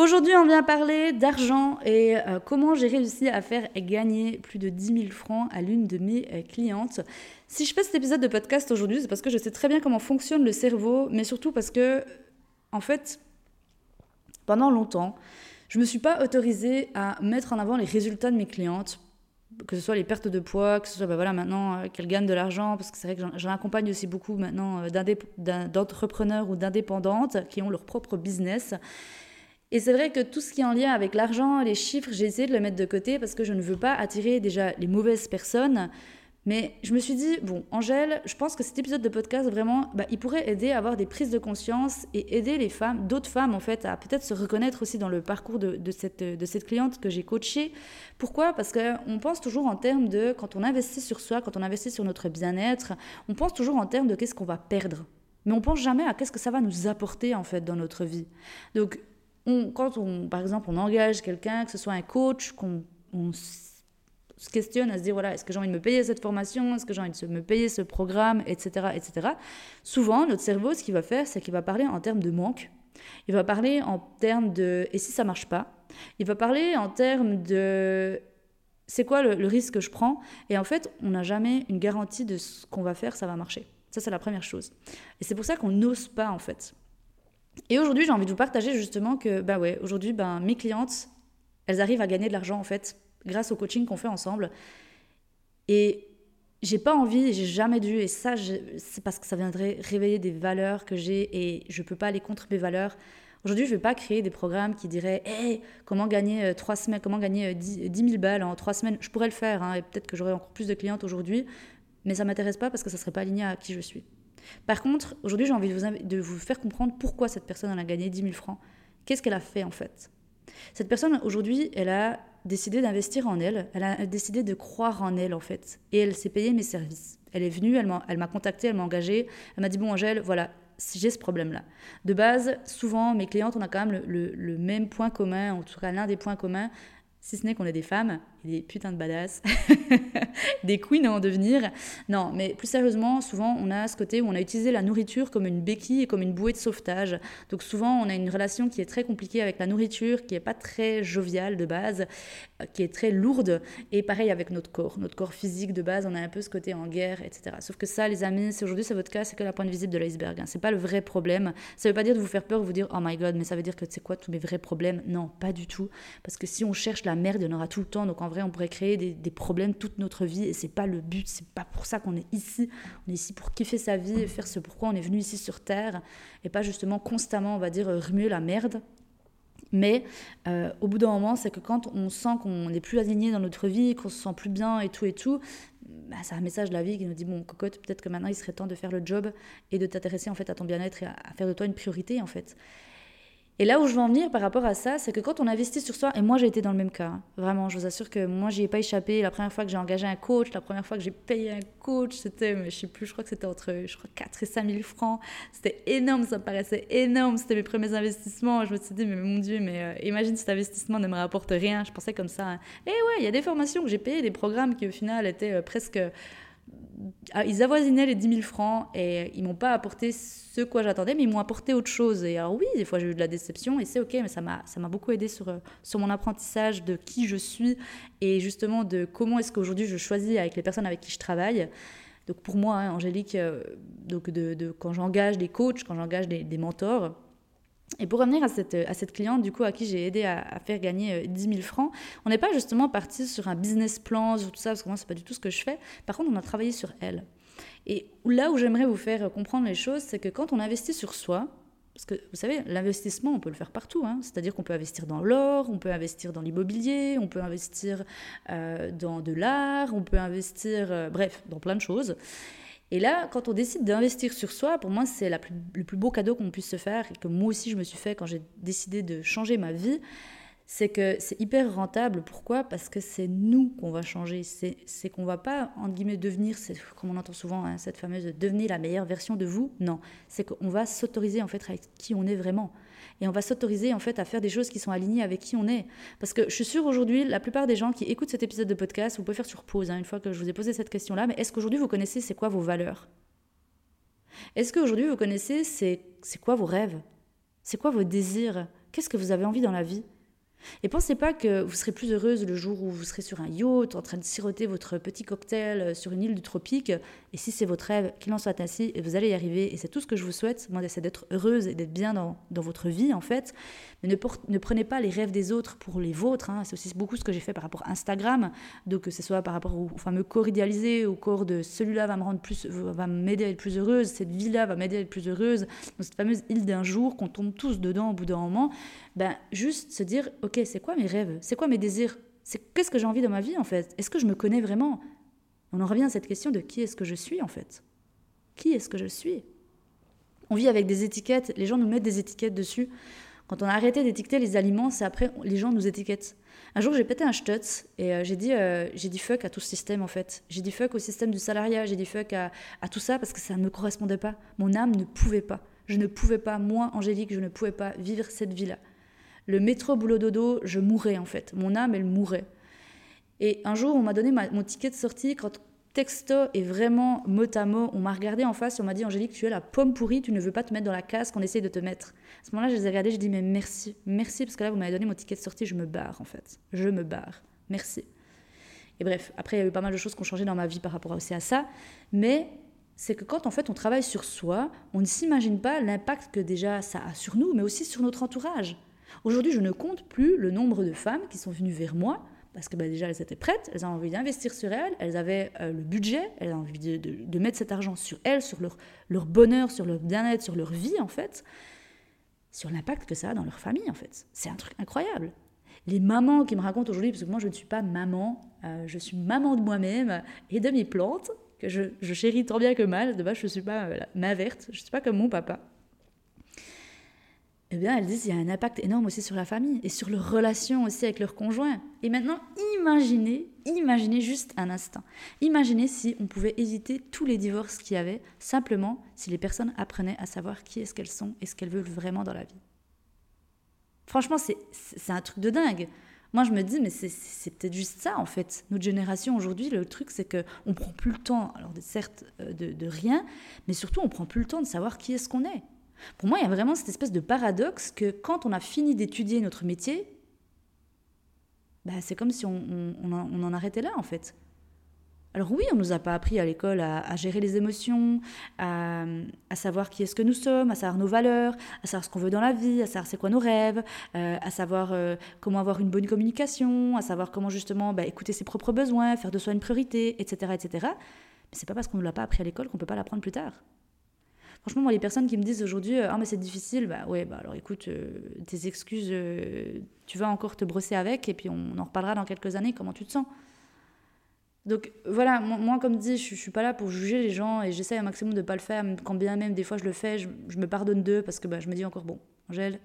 Aujourd'hui, on vient parler d'argent et euh, comment j'ai réussi à faire gagner plus de 10 000 francs à l'une de mes euh, clientes. Si je fais cet épisode de podcast aujourd'hui, c'est parce que je sais très bien comment fonctionne le cerveau, mais surtout parce que, en fait, pendant longtemps, je ne me suis pas autorisée à mettre en avant les résultats de mes clientes que ce soit les pertes de poids, que ce soit bah voilà, maintenant euh, qu'elles gagnent de l'argent, parce que c'est vrai que j'en accompagne aussi beaucoup maintenant d'entrepreneurs ou d'indépendantes qui ont leur propre business. Et c'est vrai que tout ce qui est en lien avec l'argent, les chiffres, j'ai essayé de le mettre de côté parce que je ne veux pas attirer déjà les mauvaises personnes. Mais je me suis dit, bon, Angèle, je pense que cet épisode de podcast, vraiment, bah, il pourrait aider à avoir des prises de conscience et aider les femmes, d'autres femmes, en fait, à peut-être se reconnaître aussi dans le parcours de, cette cliente que j'ai coachée. Pourquoi? Parce qu'on pense toujours en termes de, quand on investit sur soi, quand on investit sur notre bien-être, on pense toujours en termes de qu'est-ce qu'on va perdre. Mais on pense jamais à qu'est-ce que ça va nous apporter, en fait, dans notre vie. Donc, quand on, par exemple, on engage quelqu'un, que ce soit un coach, qu'on se questionne à se dire voilà, est-ce que j'ai envie de me payer cette formation, est-ce que j'ai envie de me payer ce programme, etc., etc. Souvent, notre cerveau, ce qu'il va faire, c'est qu'il va parler en termes de manque. Il va parler en termes de et si ça marche pas? Il va parler en termes de c'est quoi le, le, risque que je prends? Et en fait, on n'a jamais une garantie de ce qu'on va faire, ça va marcher. Ça, c'est la première chose. Et c'est pour ça qu'on n'ose pas, en fait. Et aujourd'hui, j'ai envie de vous partager justement que, bah ouais, aujourd'hui, ben, mes clientes, elles arrivent à gagner de l'argent en fait, grâce au coaching qu'on fait ensemble. Et j'ai pas envie, j'ai jamais dû, et ça, c'est parce que ça viendrait réveiller des valeurs que j'ai et je peux pas aller contre mes valeurs. Aujourd'hui, je vais pas créer des programmes qui diraient hey, comment gagner euh, trois semaines, comment gagner 10, euh, 000 balles en trois semaines? Je pourrais le faire, hein, et peut-être que j'aurai encore plus de clientes aujourd'hui, mais ça m'intéresse pas parce que ça serait pas aligné à qui je suis. Par contre, aujourd'hui, j'ai envie de vous, faire comprendre pourquoi cette personne a gagné 10 000 francs. Qu'est-ce qu'elle a fait en fait? Cette personne, aujourd'hui, elle a décidé d'investir en elle, elle a décidé de croire en elle en fait, et elle s'est payée mes services. Elle est venue, elle m'a contactée, elle m'a engagée, elle m'a dit bon Angèle, voilà, j'ai ce problème-là. De base, souvent, mes clientes, on a quand même le, le même point commun, en tout cas l'un des points communs, si ce n'est qu'on est des femmes, des putains de badass, des queens à en devenir. Non, mais plus sérieusement, souvent on a ce côté où on a utilisé la nourriture comme une béquille et comme une bouée de sauvetage. Donc souvent on a une relation qui est très compliquée avec la nourriture, qui n'est pas très joviale de base, euh, qui est très lourde. Et pareil avec notre corps, notre corps physique de base, on a un peu ce côté en guerre, etc. Sauf que ça, les amis, si aujourd'hui c'est votre cas, c'est que la pointe visible de l'iceberg. Hein. C'est pas le vrai problème. Ça veut pas dire de vous faire peur, vous dire oh my god, mais ça veut dire que c'est quoi tous mes vrais problèmes? Non, pas du tout. Parce que si on cherche la merde, il y en aura tout le temps. Donc en vrai, on pourrait créer des, problèmes toute notre vie et c'est pas le but, c'est pas pour ça qu'on est ici. On est ici pour kiffer sa vie et faire ce pourquoi on est venu ici sur Terre et pas justement constamment, on va dire, remuer la merde. Mais euh, au bout d'un moment, c'est que quand on sent qu'on n'est plus aligné dans notre vie, qu'on se sent plus bien et tout et tout, bah, c'est un message de la vie qui nous dit bon cocotte, peut-être que maintenant il serait temps de faire le job et de t'intéresser en fait à ton bien-être et à, faire de toi une priorité en fait. Et là où je veux en venir par rapport à ça, c'est que quand on investit sur soi, et moi j'ai été dans le même cas, vraiment, je vous assure que moi j'y ai pas échappé. La première fois que j'ai engagé un coach, la première fois que j'ai payé un coach, c'était, je sais plus, je crois que c'était entre je crois, 4 et 5 000 francs. C'était énorme, ça me paraissait énorme. C'était mes premiers investissements. Je me suis dit, mais mon Dieu, mais euh, imagine cet investissement ne me rapporte rien. Je pensais comme ça. Hein. Et ouais, il y a des formations que j'ai payées, des programmes qui au final étaient euh, presque ils avoisinaient les 10 000 francs et ils m'ont pas apporté ce quoi j'attendais, mais ils m'ont apporté autre chose. Et alors oui, des fois j'ai eu de la déception et c'est ok, mais ça m'a beaucoup aidé sur sur mon apprentissage de qui je suis et justement de comment est-ce qu'aujourd'hui je choisis avec les personnes avec qui je travaille. Donc pour moi, hein, Angélique, euh, donc de, de, quand j'engage des coachs, quand j'engage des mentors, et pour revenir à cette, à cette cliente, du coup, à qui j'ai aidé à, faire gagner 10 euh, 000 francs, on n'est pas justement parti sur un business plan, sur tout ça, parce que moi, c'est pas du tout ce que je fais. Par contre, on a travaillé sur elle. Et là où j'aimerais vous faire comprendre les choses, c'est que quand on investit sur soi, parce que vous savez, l'investissement, on peut le faire partout. Hein. C'est-à-dire qu'on peut investir dans l'or, on peut investir dans l'immobilier, on peut investir euh, dans de l'art, on peut investir, euh, bref, dans plein de choses. Et là, quand on décide d'investir sur soi, pour moi, c'est le plus beau cadeau qu'on puisse se faire et que moi aussi je me suis fait quand j'ai décidé de changer ma vie. c'est que c'est hyper rentable. Pourquoi? Parce que c'est nous qu'on va changer. C'est qu'on va pas, entre guillemets, devenir, comme on entend souvent, hein, cette fameuse devenir la meilleure version de vous. Non, c'est qu'on va s'autoriser en fait avec qui on est vraiment. Et on va s'autoriser en fait à faire des choses qui sont alignées avec qui on est. Parce que je suis sûre aujourd'hui, la plupart des gens qui écoutent cet épisode de podcast, vous pouvez faire sur pause hein, une fois que je vous ai posé cette question-là, mais est-ce qu'aujourd'hui vous connaissez c'est quoi vos valeurs? Est-ce qu'aujourd'hui vous connaissez c'est quoi vos rêves? C'est quoi vos désirs? Qu'est-ce que vous avez envie dans la vie? Et pensez pas que vous serez plus heureuse le jour où vous serez sur un yacht en train de siroter votre petit cocktail euh, sur une île du tropique. Et si c'est votre rêve, qu'il en soit ainsi, et vous allez y arriver. Et c'est tout ce que je vous souhaite. Moi, c'est d'être heureuse et d'être bien dans, dans, votre vie, en fait. Mais ne, ne, prenez pas les rêves des autres pour les vôtres. Hein. C'est aussi beaucoup ce que j'ai fait par rapport à Instagram. Donc, que ce soit par rapport au fameux corps idéalisé, au corps de celui-là va me rendre plus, va m'aider à être plus heureuse, cette vie-là va m'aider à être plus heureuse. Dans cette fameuse île d'un jour qu'on tombe tous dedans au bout d'un moment ben, juste se dire, ok, c'est quoi mes rêves? C'est quoi mes désirs? C'est Qu'est-ce que j'ai envie dans ma vie en fait? Est-ce que je me connais vraiment? On en revient à cette question de qui est-ce que je suis en fait Qui est-ce que je suis? On vit avec des étiquettes, les gens nous mettent des étiquettes dessus. Quand on a arrêté d'étiqueter les aliments, c'est après les gens nous étiquettent. Un jour, j'ai pété un stutz et euh, j'ai dit, euh, j'ai dit fuck à tout ce système en fait. J'ai dit fuck au système du salariat, j'ai dit fuck à, à, tout ça parce que ça ne me correspondait pas. Mon âme ne pouvait pas. Je ne pouvais pas, moi, Angélique, je ne pouvais pas vivre cette vie-là. Le métro boulot dodo, je mourais en fait. Mon âme, elle mourait. Et un jour, on m'a donné mon ticket de sortie. Quand texto est vraiment mot à mot, on m'a regardé en face et on m'a dit Angélique, tu es la pomme pourrie, tu ne veux pas te mettre dans la case qu'on essaye de te mettre. À ce moment-là, je les ai regardés, je dis mais merci, merci parce que là, vous m'avez donné mon ticket de sortie, je me barre en fait. Je me barre. Merci. Et bref, après, il y a eu pas mal de choses qui ont changé dans ma vie par rapport aussi à ça. Mais c'est que quand en fait on travaille sur soi, on ne s'imagine pas l'impact que déjà ça a sur nous, mais aussi sur notre entourage. Aujourd'hui, je ne compte plus le nombre de femmes qui sont venues vers moi parce que bah, déjà elles étaient prêtes, elles avaient envie d'investir sur elles, elles avaient euh, le budget, elles avaient envie de, mettre cet argent sur elles, sur leur, bonheur, sur leur bien-être, sur leur vie en fait, sur l'impact que ça a dans leur famille en fait. C'est un truc incroyable. Les mamans qui me racontent aujourd'hui, parce que moi je ne suis pas maman, euh, je suis maman de moi-même et de mes plantes, que je, je, chéris tant bien que mal, de base je ne suis pas euh, ma verte, je ne suis pas comme mon papa eh bien, elles disent qu'il y a un impact énorme aussi sur la famille et sur leurs relations aussi avec leurs conjoints. Et maintenant, imaginez, imaginez juste un instant. Imaginez si on pouvait éviter tous les divorces qu'il y avait, simplement si les personnes apprenaient à savoir qui est-ce qu'elles sont et ce qu'elles veulent vraiment dans la vie. Franchement, c'est un truc de dingue. Moi, je me dis, mais c'est peut-être juste ça, en fait. Notre génération aujourd'hui, le truc, c'est qu'on prend plus le temps, alors certes, euh, de, de rien, mais surtout, on prend plus le temps de savoir qui est-ce qu'on est. Pour moi, il y a vraiment cette espèce de paradoxe que quand on a fini d'étudier notre métier, bah, c'est comme si on, en arrêtait là, en fait. Alors oui, on ne nous a pas appris à l'école à, gérer les émotions, à, savoir qui est-ce que nous sommes, à savoir nos valeurs, à savoir ce qu'on veut dans la vie, à savoir c'est quoi nos rêves, euh, à savoir euh, comment avoir une bonne communication, à savoir comment justement bah, écouter ses propres besoins, faire de soi une priorité, etc. etc. Mais c'est pas parce qu'on ne l'a pas appris à l'école qu'on peut pas l'apprendre plus tard. Franchement, moi, les personnes qui me disent aujourd'hui, euh, ah, mais c'est difficile, bah ouais, bah alors écoute, euh, tes excuses, euh, tu vas encore te brosser avec, et puis on en reparlera dans quelques années, comment tu te sens? Donc voilà, moi, comme dit, je, ne suis pas là pour juger les gens, et j'essaie un maximum de pas le faire, quand bien même, des fois, je le fais, je, me pardonne d'eux, parce que bah, je me dis encore, bon, Angèle,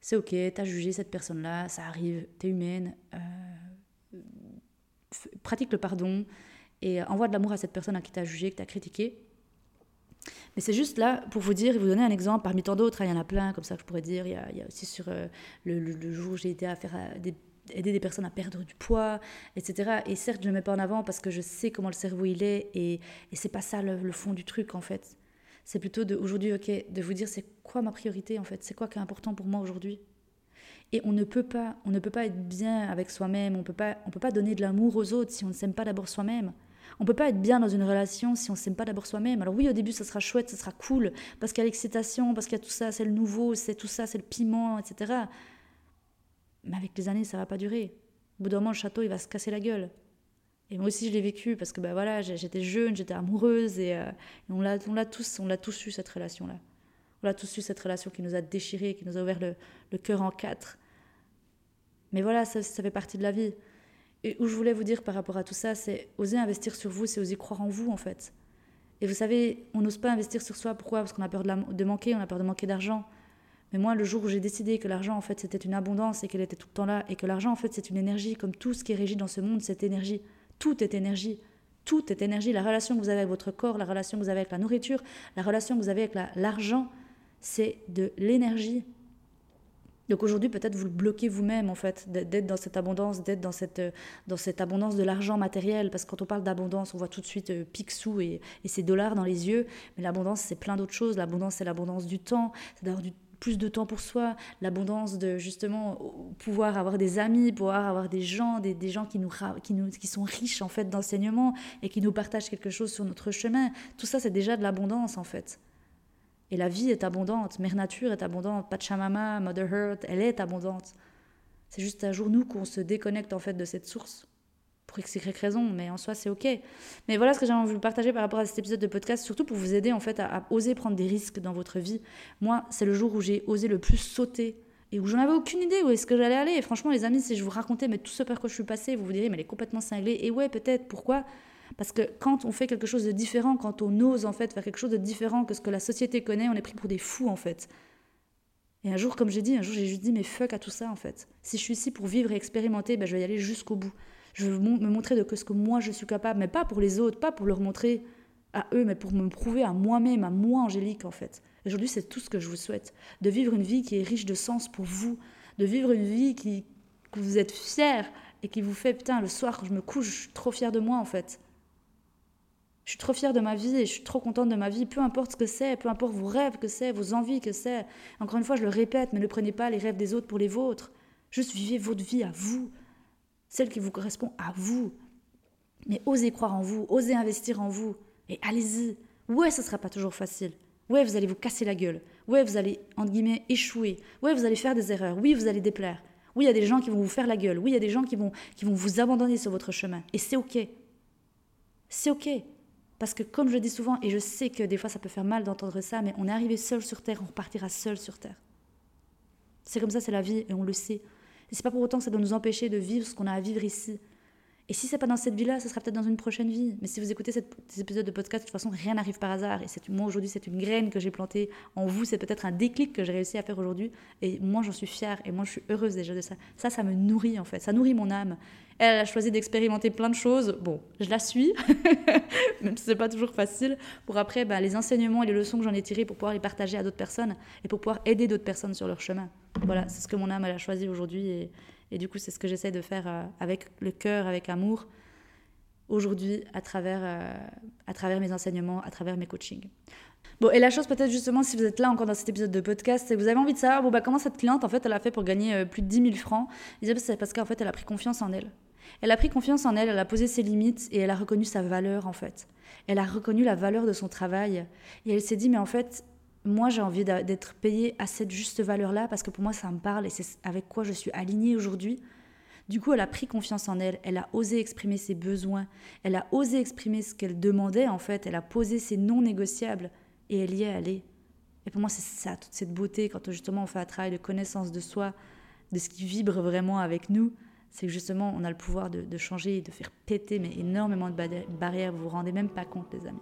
c'est ok, t'as jugé cette personne-là, ça arrive, t'es humaine, pratique le pardon, et envoie de l'amour à cette personne à qui t'as jugé, que t'as critiqué, mais c'est juste là pour vous dire et vous donner un exemple parmi tant d'autres. Hein, il y en a plein comme ça que je pourrais dire. Il y a, aussi sur euh, le, jour où j'ai été à faire euh, aider des personnes à perdre du poids, etc. Et certes, je ne le mets pas en avant parce que je sais comment le cerveau il est et, et c'est pas ça le, fond du truc en fait. C'est plutôt aujourd'hui, de vous dire c'est quoi ma priorité en fait, c'est quoi qui est important pour moi aujourd'hui? Et on ne peut pas, on ne peut pas être bien avec soi-même, on peut pas, on peut pas donner de l'amour aux autres si on ne s'aime pas d'abord soi-même. On peut pas être bien dans une relation si on s'aime pas d'abord soi-même. Alors oui, au début, ça sera chouette, ça sera cool, parce qu'il y a l'excitation, parce qu'il y a tout ça, c'est le nouveau, c'est tout ça, c'est le piment, etc. Mais avec les années, ça va pas durer. Au bout d'un moment, le château, il va se casser la gueule. Et moi aussi, je l'ai vécu parce que bah voilà, j'étais jeune, j'étais amoureuse et, euh, on l'a, tous, on l'a tous eu cette relation-là. On l'a tous eu cette relation qui nous a déchirés, qui nous a ouvert le, cœur en quatre. Mais voilà, ça fait partie de la vie. Et où je voulais vous dire par rapport à tout ça, c'est oser investir sur vous, c'est oser croire en vous en fait. Et vous savez, on n'ose pas investir sur soi, pourquoi? Parce qu'on a peur de, manquer, on a peur de manquer d'argent. Mais moi, le jour où j'ai décidé que l'argent, en fait, c'était une abondance et qu'elle était tout le temps là, et que l'argent, en fait, c'est une énergie, comme tout ce qui est régi dans ce monde, c'est énergie. Tout est énergie. Tout est énergie. La relation que vous avez avec votre corps, la relation que vous avez avec la nourriture, la relation que vous avez avec l'argent, c'est de l'énergie. Donc aujourd'hui, peut-être vous le bloquez vous-même, en fait, d'être dans cette abondance, d'être dans cette, dans cette abondance de l'argent matériel. Parce que quand on parle d'abondance, on voit tout de suite euh, Picsou et, et ses dollars dans les yeux. Mais l'abondance, c'est plein d'autres choses. L'abondance, c'est l'abondance du temps, c'est d'avoir plus de temps pour soi, l'abondance de justement pouvoir avoir des amis, pouvoir avoir des gens, des, des gens qui, nous, qui, nous, qui sont riches en fait d'enseignement et qui nous partagent quelque chose sur notre chemin. Tout ça, c'est déjà de l'abondance en fait. Et la vie est abondante, Mère Nature est abondante, Pachamama, Mother Earth, elle est abondante. C'est juste un jour nous qu'on se déconnecte en fait de cette source pour x, y raison, mais en soi, c'est ok. Mais voilà ce que j'ai envie de vous partager par rapport à cet épisode de podcast, surtout pour vous aider en fait à, oser prendre des risques dans votre vie. Moi, c'est le jour où j'ai osé le plus sauter et où j'en avais aucune idée où est-ce que j'allais aller. Et franchement, les amis, si je vous racontais mais tout ce par quoi je suis passée, vous vous diriez, mais elle est complètement cinglée. Et ouais, peut-être. Pourquoi? Parce que quand on fait quelque chose de différent, quand on ose en fait faire quelque chose de différent que ce que la société connaît, on est pris pour des fous en fait. Et un jour, comme j'ai dit, un jour j'ai juste dit, mais fuck à tout ça en fait. Si je suis ici pour vivre et expérimenter, ben, je vais y aller jusqu'au bout. Je veux me montrer de ce que moi je suis capable, mais pas pour les autres, pas pour leur montrer à eux, mais pour me prouver à moi-même, à moi Angélique en fait. Aujourd'hui, c'est tout ce que je vous souhaite, de vivre une vie qui est riche de sens pour vous, de vivre une vie qui que vous êtes fier et qui vous fait putain le soir quand je me couche, je suis trop fière de moi en fait. Je suis trop fière de ma vie et je suis trop contente de ma vie, peu importe ce que c'est, peu importe vos rêves que c'est, vos envies que c'est. Encore une fois, je le répète, mais ne prenez pas les rêves des autres pour les vôtres. Juste vivez votre vie à vous celle qui vous correspond à vous. Mais osez croire en vous, osez investir en vous, et allez-y. Ouais, ce ne sera pas toujours facile. Ouais, vous allez vous casser la gueule. Ouais, vous allez, entre guillemets, échouer. Ouais, vous allez faire des erreurs. Oui, vous allez déplaire. Oui, il y a des gens qui vont vous faire la gueule. Oui, il y a des gens qui vont, qui vont vous abandonner sur votre chemin. Et c'est OK. C'est OK. Parce que comme je dis souvent, et je sais que des fois ça peut faire mal d'entendre ça, mais on est arrivé seul sur Terre, on repartira seul sur Terre. C'est comme ça, c'est la vie, et on le sait. Et c'est pas pour autant que ça doit nous empêcher de vivre ce qu'on a à vivre ici. Et si c'est pas dans cette vie-là, ce sera peut-être dans une prochaine vie. Mais si vous écoutez cet épisode de podcast, de toute façon, rien n'arrive par hasard. Et moi, aujourd'hui, c'est une graine que j'ai plantée en vous. C'est peut-être un déclic que j'ai réussi à faire aujourd'hui. Et moi, j'en suis fière. Et moi, je suis heureuse déjà de ça. Ça, ça me nourrit, en fait. Ça nourrit mon âme. Elle a choisi d'expérimenter plein de choses. Bon, je la suis, même si c'est pas toujours facile. Pour après, bah, les enseignements et les leçons que j'en ai tirées pour pouvoir les partager à d'autres personnes et pour pouvoir aider d'autres personnes sur leur chemin. Voilà, c'est ce que mon âme a choisi aujourd'hui. Et, et du coup, c'est ce que j'essaie de faire euh, avec le cœur, avec amour, aujourd'hui, à, travers euh, à travers mes enseignements, à travers mes coachings. Bon, et la chose peut-être justement, si vous êtes là encore dans cet épisode de podcast, c'est que vous avez envie de savoir, bon, bah, comment cette cliente, en fait, elle a fait pour gagner euh, plus de 10 000 francs? C'est parce qu'en fait, elle a pris confiance en elle. Elle a pris confiance en elle, elle a posé ses limites et elle a reconnu sa valeur, en fait. Elle a reconnu la valeur de son travail. Et elle s'est dit, mais en fait, moi, j'ai envie d'être payée à cette juste valeur-là parce que pour moi, ça me parle et c'est avec quoi je suis alignée aujourd'hui. Du coup, elle a pris confiance en elle, elle a osé exprimer ses besoins, elle a osé exprimer ce qu'elle demandait en fait, elle a posé ses non négociables et elle y est allée. Et pour moi, c'est ça, toute cette beauté quand justement on fait un travail de connaissance de soi, de ce qui vibre vraiment avec nous, c'est que justement on a le pouvoir de, changer et de faire péter mais énormément de barrières, vous vous rendez même pas compte les amis.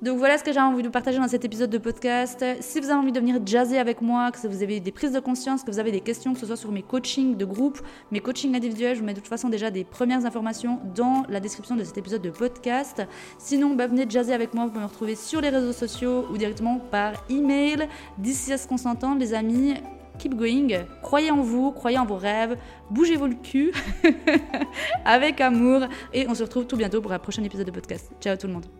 Donc voilà ce que j'ai envie de partager dans cet épisode de podcast. Si vous avez envie de venir jazzer avec moi, que vous avez des prises de conscience, que vous avez des questions, que ce soit sur mes coachings de groupe, mes coachings individuels, je vous mets de toute façon déjà des premières informations dans la description de cet épisode de podcast. Sinon, bah, venez jazzer avec moi, vous pouvez me retrouver sur les réseaux sociaux ou directement par email. D'ici à ce qu'on s'entende, les amis, keep going, croyez en vous, croyez en vos rêves, bougez-vous le cul avec amour et on se retrouve tout bientôt pour un prochain épisode de podcast. Ciao tout le monde.